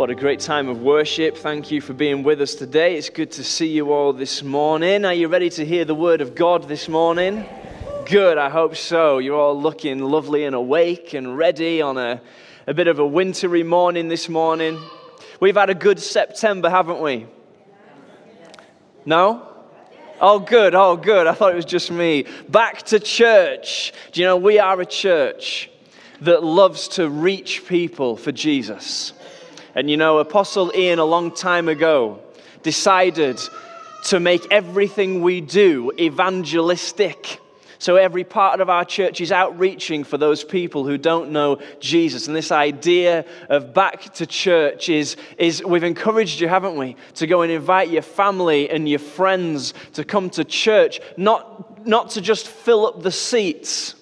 What a great time of worship. Thank you for being with us today. It's good to see you all this morning. Are you ready to hear the word of God this morning? Good, I hope so. You're all looking lovely and awake and ready on a, a bit of a wintry morning this morning. We've had a good September, haven't we? No? Oh, good. Oh, good. I thought it was just me. Back to church. Do you know, we are a church that loves to reach people for Jesus. And you know, Apostle Ian, a long time ago, decided to make everything we do evangelistic. So every part of our church is outreaching for those people who don't know Jesus. And this idea of back to church is, is we've encouraged you, haven't we, to go and invite your family and your friends to come to church, not, not to just fill up the seats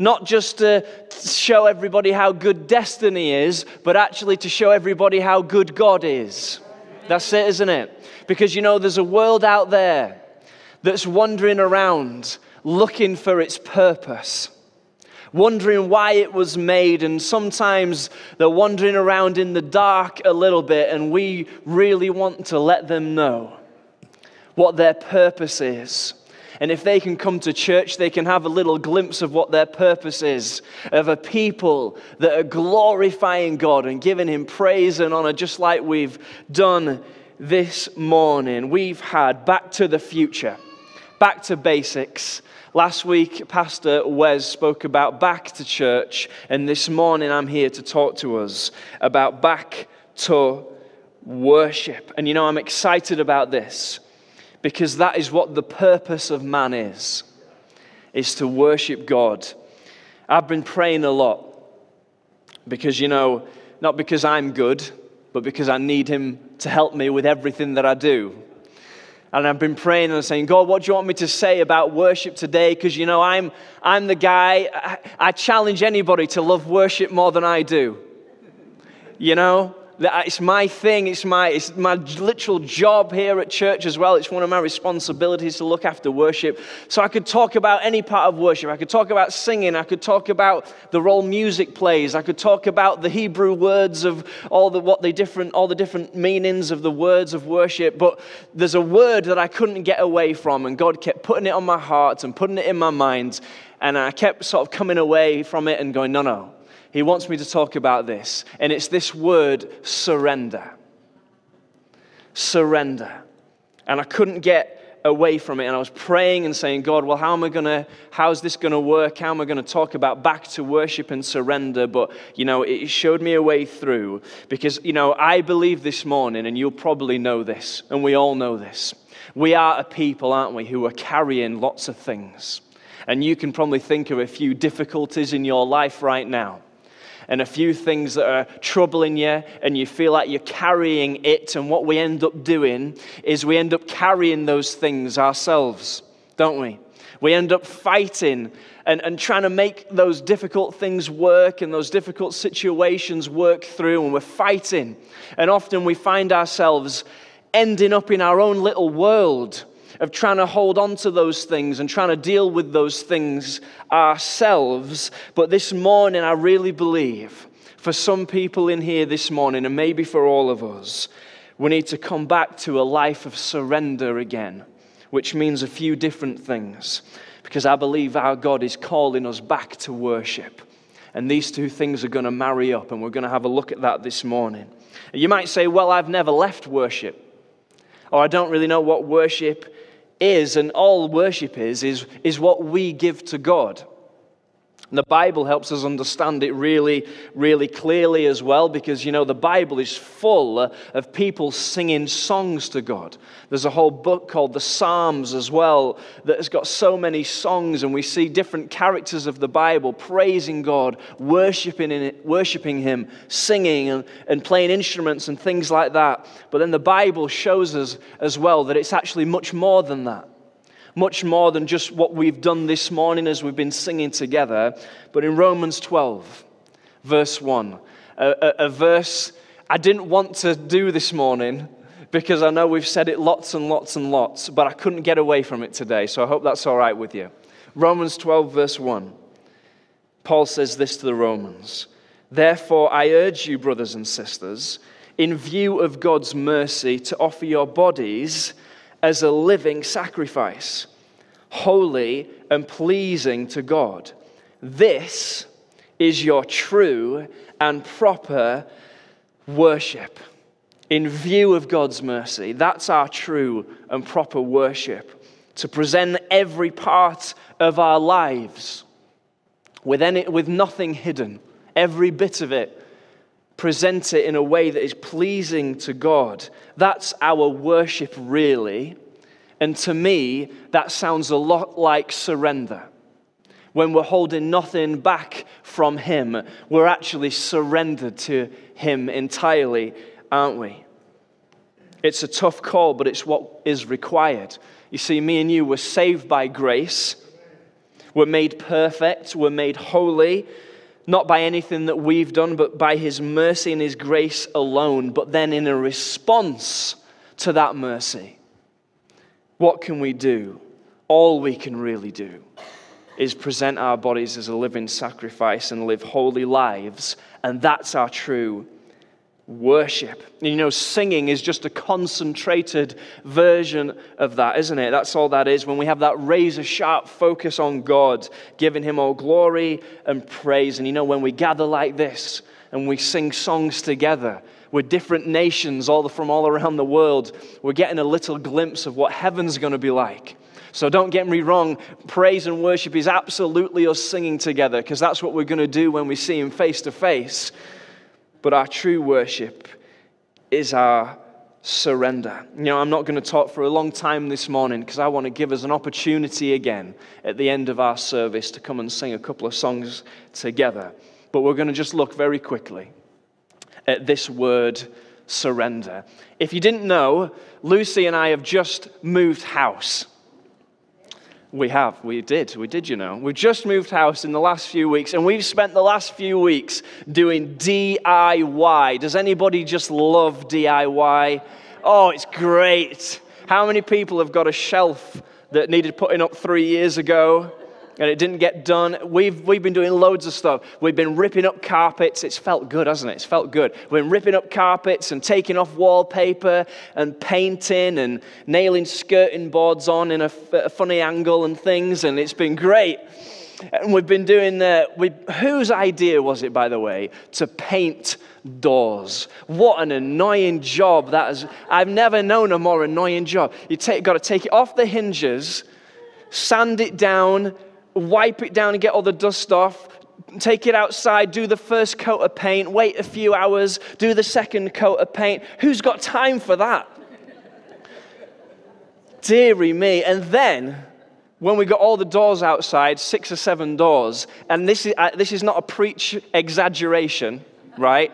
not just to show everybody how good destiny is, but actually to show everybody how good God is. That's it, isn't it? Because you know, there's a world out there that's wandering around looking for its purpose, wondering why it was made, and sometimes they're wandering around in the dark a little bit, and we really want to let them know what their purpose is. And if they can come to church, they can have a little glimpse of what their purpose is of a people that are glorifying God and giving Him praise and honor, just like we've done this morning. We've had back to the future, back to basics. Last week, Pastor Wes spoke about back to church, and this morning I'm here to talk to us about back to worship. And you know, I'm excited about this because that is what the purpose of man is is to worship God. I've been praying a lot because you know, not because I'm good, but because I need him to help me with everything that I do. And I've been praying and saying, God, what do you want me to say about worship today? Because, you know, I'm, I'm the guy, I, I challenge anybody to love worship more than I do. You know? It's my thing. It's my, it's my literal job here at church as well. It's one of my responsibilities to look after worship. So I could talk about any part of worship. I could talk about singing. I could talk about the role music plays. I could talk about the Hebrew words of all the, what the different, all the different meanings of the words of worship. But there's a word that I couldn't get away from, and God kept putting it on my heart and putting it in my mind. And I kept sort of coming away from it and going, no, no, he wants me to talk about this. And it's this word surrender. Surrender. And I couldn't get away from it. And I was praying and saying, God, well, how am I to, how's this to work? How am I to talk about back to worship and surrender? But, you know, it showed me a way through because, you know, I believe this morning, and you'll probably know this, and we all know this. We are a people, aren't we, who are carrying lots of things. And you can probably think of a few difficulties in your life right now and a few things that are troubling you, and you feel like you're carrying it. And what we end up doing is we end up carrying those things ourselves, don't we? We end up fighting and, and trying to make those difficult things work and those difficult situations work through, and we're fighting. And often we find ourselves ending up in our own little world of trying to hold on to those things and trying to deal with those things ourselves. But this morning, I really believe for some people in here this morning, and maybe for all of us, we need to come back to a life of surrender again, which means a few different things. Because I believe our God is calling us back to worship. And these two things are going to marry up, and we're going to have a look at that this morning. You might say, Well, I've never left worship, or I don't really know what worship is and all worship is, is, is what we give to God. And the Bible helps us understand it really, really clearly as well because, you know, the Bible is full of people singing songs to God. There's a whole book called the Psalms as well that has got so many songs, and we see different characters of the Bible praising God, worshiping, in it, worshiping Him, singing and, and playing instruments and things like that. But then the Bible shows us as well that it's actually much more than that much more than just what we've done this morning as we've been singing together. But in Romans 12, verse 1, a, a, a verse I didn't want to do this morning because I know we've said it lots and lots and lots, but I couldn't get away from it today, so I hope that's all right with you. Romans 12, verse 1. Paul says this to the Romans Therefore, I urge you, brothers and sisters, in view of God's mercy, to offer your bodies as a living sacrifice, holy and pleasing to God. This is your true and proper worship. In view of God's mercy, that's our true and proper worship. To present every part of our lives with, any, with nothing hidden, every bit of it, present it in a way that is pleasing to God. That's our worship, really. And to me, that sounds a lot like surrender. When we're holding nothing back from Him, we're actually surrendered to Him entirely, aren't we? It's a tough call, but it's what is required. You see, me and you were saved by grace. We're made perfect. We're made holy, not by anything that we've done, but by His mercy and His grace alone. But then, in a response to that mercy, what can we do? All we can really do is present our bodies as a living sacrifice and live holy lives. And that's our true worship. You know, singing is just a concentrated version of that, isn't it? That's all that is. When we have that razor sharp focus on God, giving Him all glory and praise. And you know, when we gather like this and we sing songs together, with different nations all from all around the world, we're getting a little glimpse of what heaven's going to be like. So don't get me wrong, praise and worship is absolutely us singing together because that's what we're going to do when we see Him face to face. But our true worship is our surrender. You know, I'm not going to talk for a long time this morning because I want to give us an opportunity again at the end of our service to come and sing a couple of songs together. But we're going to just look very quickly at this word surrender. If you didn't know, Lucy and I have just moved house. We have. We did. We did, you know. We've just moved house in the last few weeks, and we've spent the last few weeks doing DIY. Does anybody just love DIY? Oh, it's great. How many people have got a shelf that needed putting up three years ago? And it didn't get done. We've, we've been doing loads of stuff. We've been ripping up carpets. It's felt good, hasn't it? It's felt good. We've been ripping up carpets and taking off wallpaper and painting and nailing skirting boards on in a, funny angle and things, and it's been great. And we've been doing, uh, we, whose idea was it, by the way, to paint doors? What an annoying job that is. I've never known a more annoying job. You've got to take it off the hinges, sand it down, wipe it down and get all the dust off, take it outside, do the first coat of paint, wait a few hours, do the second coat of paint. Who's got time for that? Deary me. And then, when we got all the doors outside, six or seven doors, and this is, uh, this is not a preach exaggeration, right?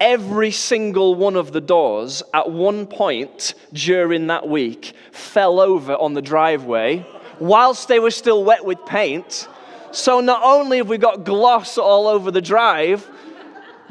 Every single one of the doors at one point during that week fell over on the driveway whilst they were still wet with paint. So not only have we got gloss all over the drive,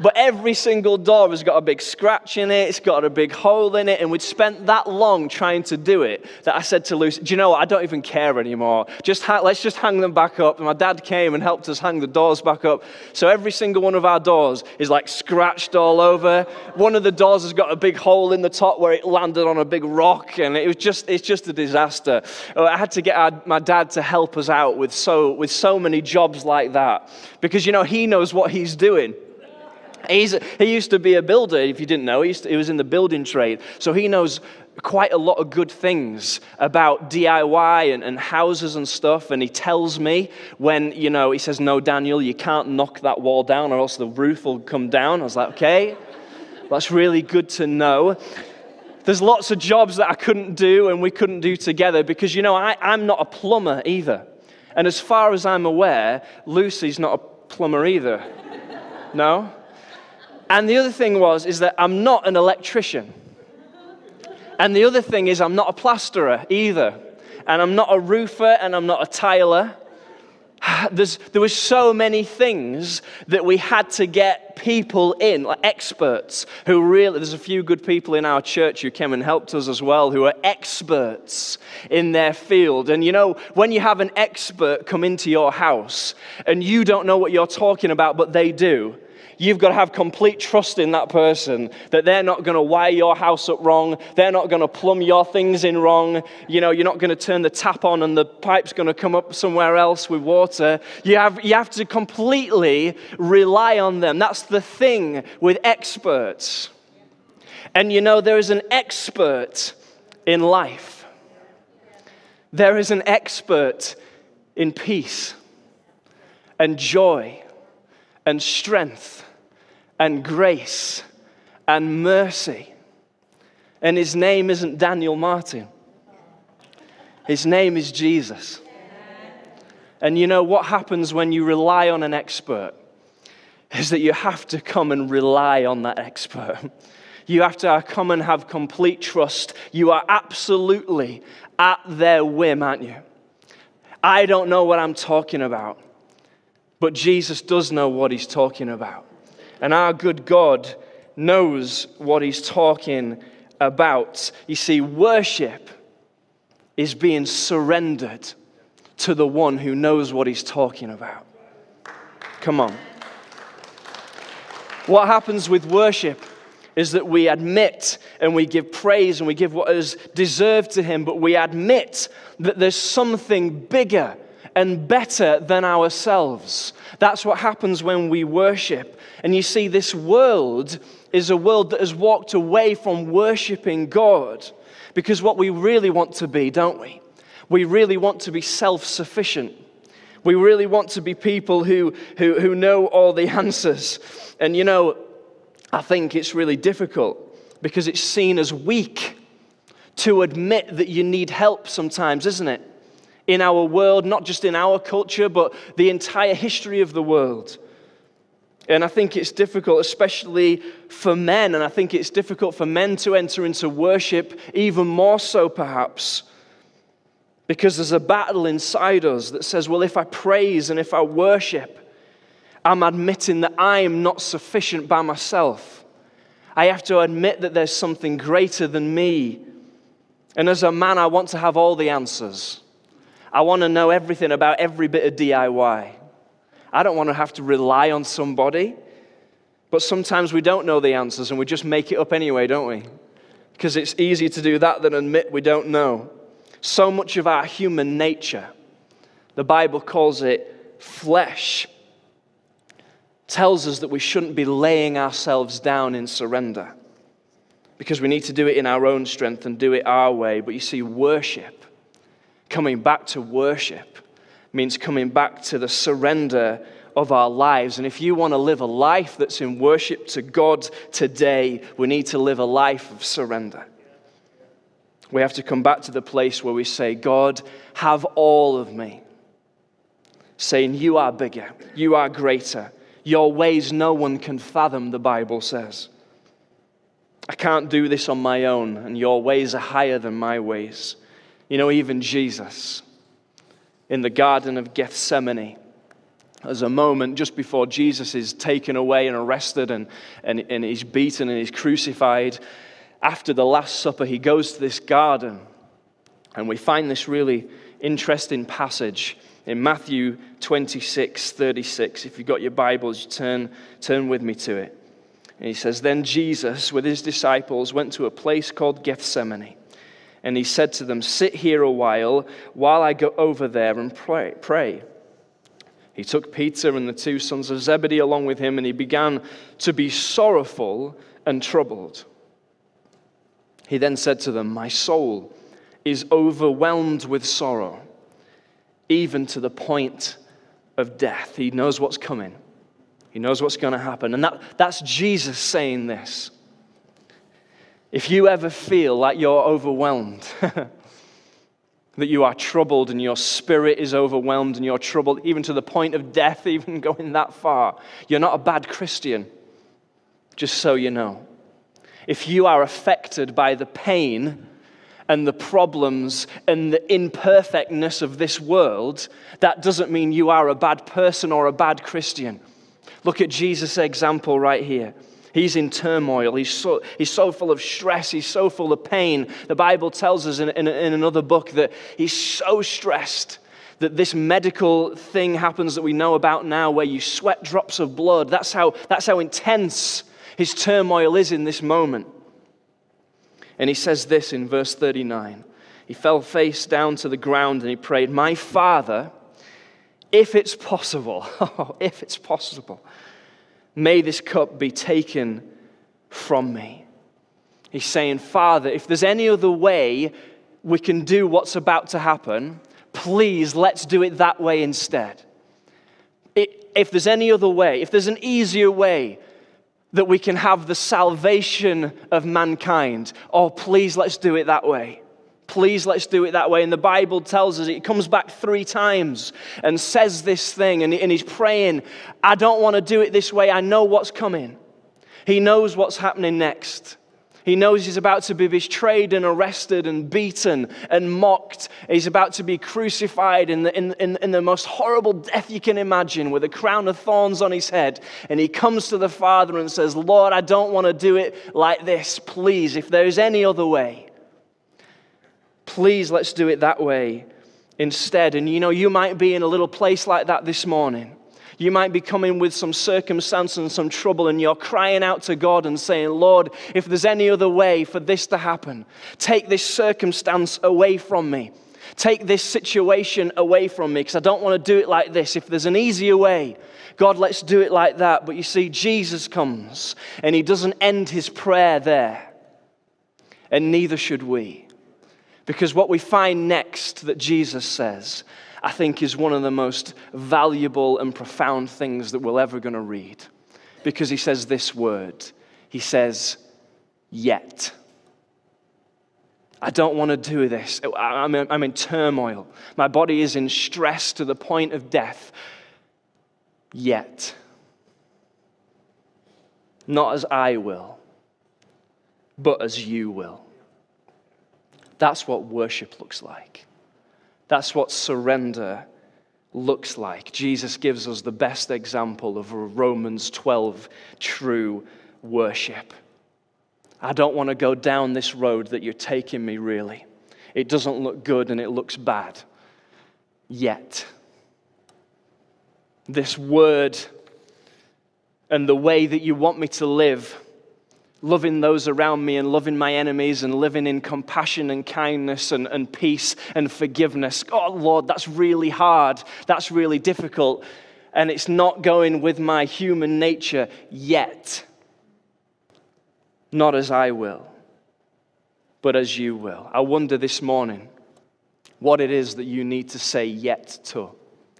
but every single door has got a big scratch in it, it's got a big hole in it, and we'd spent that long trying to do it that I said to Lucy, Do you know what? I don't even care anymore. Just ha- let's just hang them back up. And my dad came and helped us hang the doors back up. So every single one of our doors is like scratched all over. One of the doors has got a big hole in the top where it landed on a big rock, and it was just, it's just a disaster. Uh, I had to get our, my dad to help us out with so, with so many jobs like that because, you know, he knows what he's doing. He's, he used to be a builder, if you didn't know. He, to, he was in the building trade. So he knows quite a lot of good things about DIY and, and, houses and stuff. And he tells me when, you know, he says, No, Daniel, you can't knock that wall down or else the roof will come down. I was like, Okay, that's really good to know. There's lots of jobs that I couldn't do and we couldn't do together because, you know, I, I'm not a plumber either. And as far as I'm aware, Lucy's not a plumber either. No? And the other thing was, is that I'm not an electrician. And the other thing is, I'm not a plasterer either. And I'm not a roofer and I'm not a tiler. There's, there were so many things that we had to get people in, like experts, who really, there's a few good people in our church who came and helped us as well, who are experts in their field. And you know, when you have an expert come into your house and you don't know what you're talking about, but they do, You've got to have complete trust in that person that they're not going to wire your house up wrong. They're not going to plumb your things in wrong. You know, you're not going to turn the tap on and the pipe's going to come up somewhere else with water. You have, you have to completely rely on them. That's the thing with experts. And you know, there is an expert in life, there is an expert in peace and joy and strength and grace and mercy. And his name isn't Daniel Martin, his name is Jesus. And you know what happens when you rely on an expert? Is that you have to come and rely on that expert. You have to come and have complete trust. You are absolutely at their whim, aren't you? I don't know what I'm talking about. But Jesus does know what he's talking about. And our good God knows what he's talking about. You see, worship is being surrendered to the one who knows what he's talking about. Come on. What happens with worship is that we admit and we give praise and we give what is deserved to him, but we admit that there's something bigger and better than ourselves. That's what happens when we worship. And you see, this world is a world that has walked away from worshiping God because what we really want to be, don't we? We really want to be self sufficient. We really want to be people who, who, who know all the answers. And you know, I think it's really difficult because it's seen as weak to admit that you need help sometimes, isn't it? In our world, not just in our culture, but the entire history of the world. And I think it's difficult, especially for men, and I think it's difficult for men to enter into worship, even more so perhaps, because there's a battle inside us that says, well, if I praise and if I worship, I'm admitting that I am not sufficient by myself. I have to admit that there's something greater than me. And as a man, I want to have all the answers. I want to know everything about every bit of DIY. I don't want to have to rely on somebody. But sometimes we don't know the answers and we just make it up anyway, don't we? Because it's easier to do that than admit we don't know. So much of our human nature, the Bible calls it flesh, tells us that we shouldn't be laying ourselves down in surrender because we need to do it in our own strength and do it our way. But you see, worship coming back to worship means coming back to the surrender of our lives. And if you want to live a life that's in worship to God today, we need to live a life of surrender. We have to come back to the place where we say, God, have all of me. Saying, You are bigger, you are greater. Your ways no one can fathom, the Bible says. I can't do this on my own, and your ways are higher than my ways. You know, even Jesus in the Garden of Gethsemane, there's a moment just before Jesus is taken away and arrested and, and, and he's beaten and he's crucified. After the Last Supper, he goes to this garden, and we find this really interesting passage in Matthew 26 36. If you've got your Bibles, turn, turn with me to it. And he says, Then Jesus, with his disciples, went to a place called Gethsemane and he said to them, Sit here a while while I go over there and pray. pray. He took Peter and the two sons of Zebedee along with him, and he began to be sorrowful and troubled. He then said to them, My soul is overwhelmed with sorrow, even to the point of death. He knows what's coming, he knows what's going to happen. And that, that's Jesus saying this. If you ever feel like you're overwhelmed, that you are troubled and your spirit is overwhelmed and you're troubled, even to the point of death, even going that far, you're not a bad Christian, just so you know. If you are affected by the pain and the problems and the imperfectness of this world, that doesn't mean you are a bad person or a bad Christian. Look at Jesus' example right here. He's in turmoil. He's so, he's so full of stress. He's so full of pain. The Bible tells us in, in, in another book that he's so stressed that this medical thing happens that we know about now where you sweat drops of blood. That's how, that's how intense his turmoil is in this moment. And he says this in verse 39 He fell face down to the ground and he prayed, My Father, if it's possible, if it's possible, may this cup be taken from me. He's saying, Father, if there's any other way we can do what's about to happen, please let's do it that way instead. if there's any other way, if there's an easier way that we can have the salvation of mankind, oh, please let's do it that way. Please let's do it that way. And the Bible tells us it comes back three times and says this thing, and, and he's praying, I don't want to do it this way. I know what's coming. He knows what's happening next. He knows he's about to be betrayed and arrested and beaten and mocked. He's about to be crucified in the, in, in, in, the most horrible death you can imagine with a crown of thorns on his head. And he comes to the Father and says, Lord, I don't want to do it like this. Please, if there's any other way, please let's do it that way instead. And you know, you might be in a little place like that this morning. You might be coming with some circumstance and some trouble, and you're crying out to God and saying, Lord, if there's any other way for this to happen, take this circumstance away from me. Take this situation away from me because I don't want to do it like this. If there's an easier way, God, let's do it like that. But you see, Jesus comes and he doesn't end his prayer there. And neither should we. Because what we find next that Jesus says I think is one of the most valuable and profound things that we're ever going to read. Because he says this word He says, yet. I don't want to do this. I'm in, I'm in turmoil. My body is in stress to the point of death. Yet. Not as I will, but as you will. That's what worship looks like. That's what surrender looks like. Jesus gives us the best example of Romans 12 true worship. I don't want to go down this road that you're taking me, really. It doesn't look good and it looks bad. Yet, this word and the way that you want me to live loving those around me and loving my enemies and living in compassion and kindness and, and peace and forgiveness. Oh, Lord, that's really hard. That's really difficult. And it's not going with my human nature yet. Not as I will, but as you will. I wonder this morning what it is that you need to say yet to,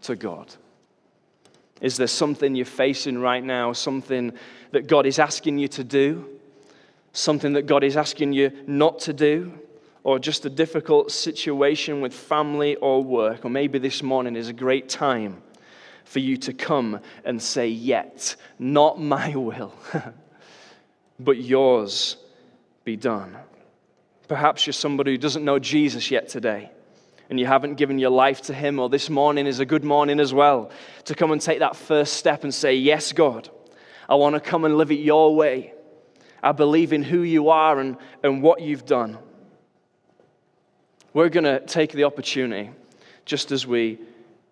to God. Is there something you're facing right now, something that God is asking you to do? Something that God is asking you not to do, or just a difficult situation with family or work, or maybe this morning is a great time for you to come and say, Yet, not my will, but yours be done. Perhaps you're somebody who doesn't know Jesus yet today and you haven't given your life to Him, or this morning is a good morning as well to come and take that first step and say, Yes, God, I want to come and live it your way. I believe in who you are and, and what you've done. We're going to take the opportunity just as we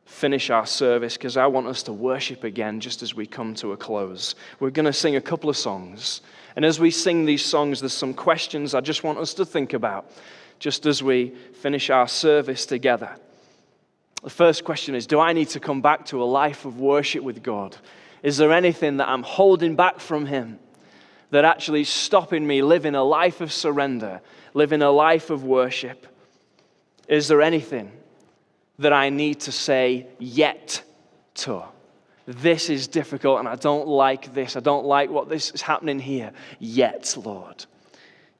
finish our service because I want us to worship again just as we come to a close. We're going to sing a couple of songs. And as we sing these songs, there's some questions I just want us to think about just as we finish our service together. The first question is Do I need to come back to a life of worship with God? Is there anything that I'm holding back from Him? That actually stopping me living a life of surrender, living a life of worship? Is there anything that I need to say yet to? This is difficult and I don't like this. I don't like what this is happening here. Yet, Lord,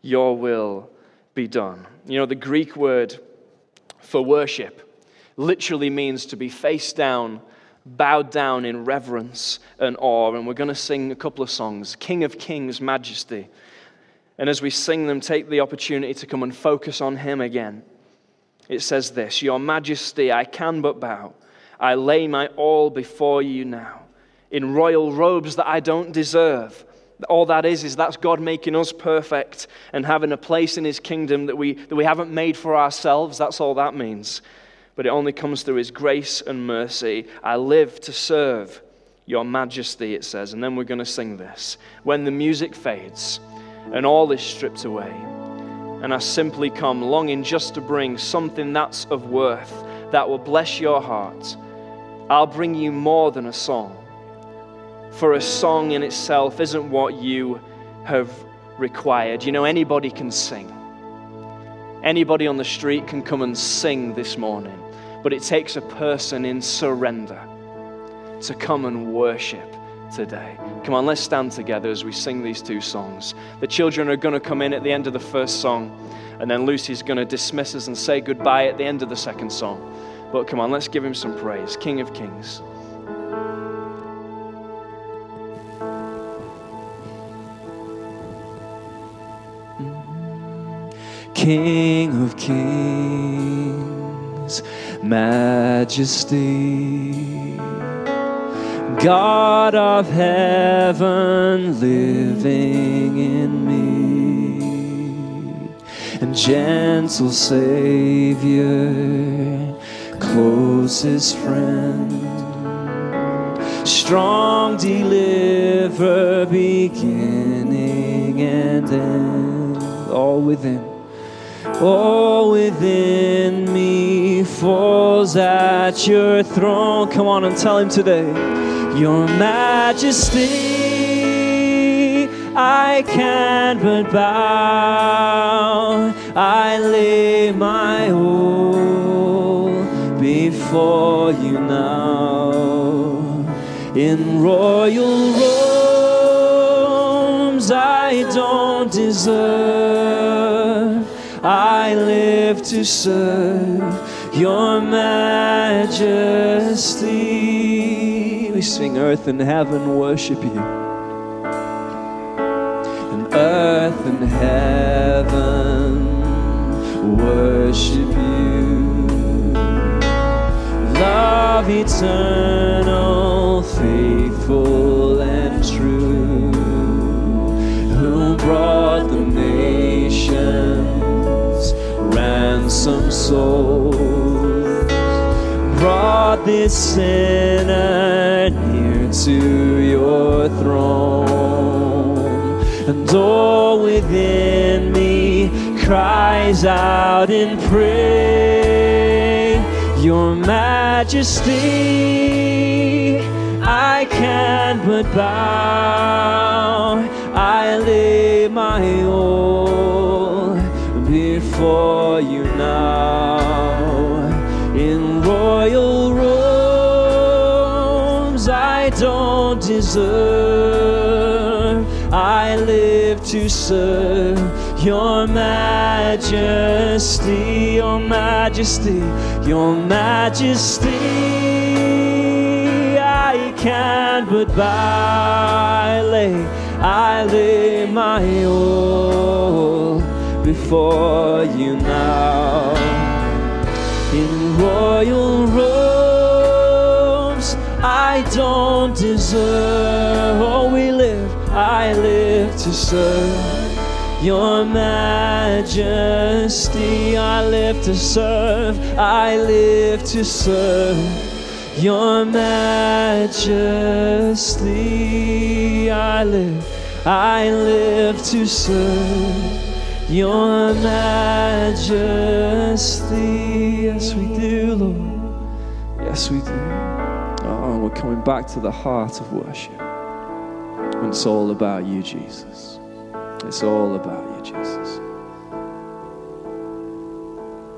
your will be done. You know, the Greek word for worship literally means to be face down bowed down in reverence and awe. And we're going to sing a couple of songs King of Kings, Majesty. And as we sing them, take the opportunity to come and focus on Him again. It says this Your Majesty, I can but bow. I lay my all before you now in royal robes that I don't deserve. All that is, is that's God making us perfect and having a place in His kingdom that we, that we haven't made for ourselves. That's all that means. But it only comes through His grace and mercy. I live to serve your majesty, it says. And then we're going to sing this. When the music fades and all is stripped away, and I simply come longing just to bring something that's of worth that will bless your heart, I'll bring you more than a song. For a song in itself isn't what you have required. You know, anybody can sing. Anybody on the street can come and sing this morning, but it takes a person in surrender to come and worship today. Come on, let's stand together as we sing these two songs. The children are going to come in at the end of the first song, and then Lucy's going to dismiss us and say goodbye at the end of the second song. But come on, let's give him some praise. King of Kings. King of Kings, Majesty, God of heaven living in me, and gentle Savior, closest friend, strong deliverer, beginning and end, all within all within me falls at your throne. Come on and tell him today, Your Majesty, I can't but bow. I lay my all before you now in royal robes I don't deserve I live to serve your majesty. We sing, Earth and heaven worship you. And earth and heaven worship you. Love eternal, faithful and true, who brought the nation ransom souls, brought this sinner near to your throne, and all within me cries out in praise, Your Majesty. I can but bow. I lay my all before you now. In royal robes I don't deserve. I live to serve your majesty your majesty your majesty. I can't but bow I lay I lay my all before you now. In royal robes I don't deserve. Oh we live I live to serve. Your majesty I live to serve. I live to serve. Your majesty I live I live to serve your majesty. Yes, we do, Lord. Yes, we do. Oh, we're coming back to the heart of worship. And it's all about you, Jesus. It's all about you, Jesus.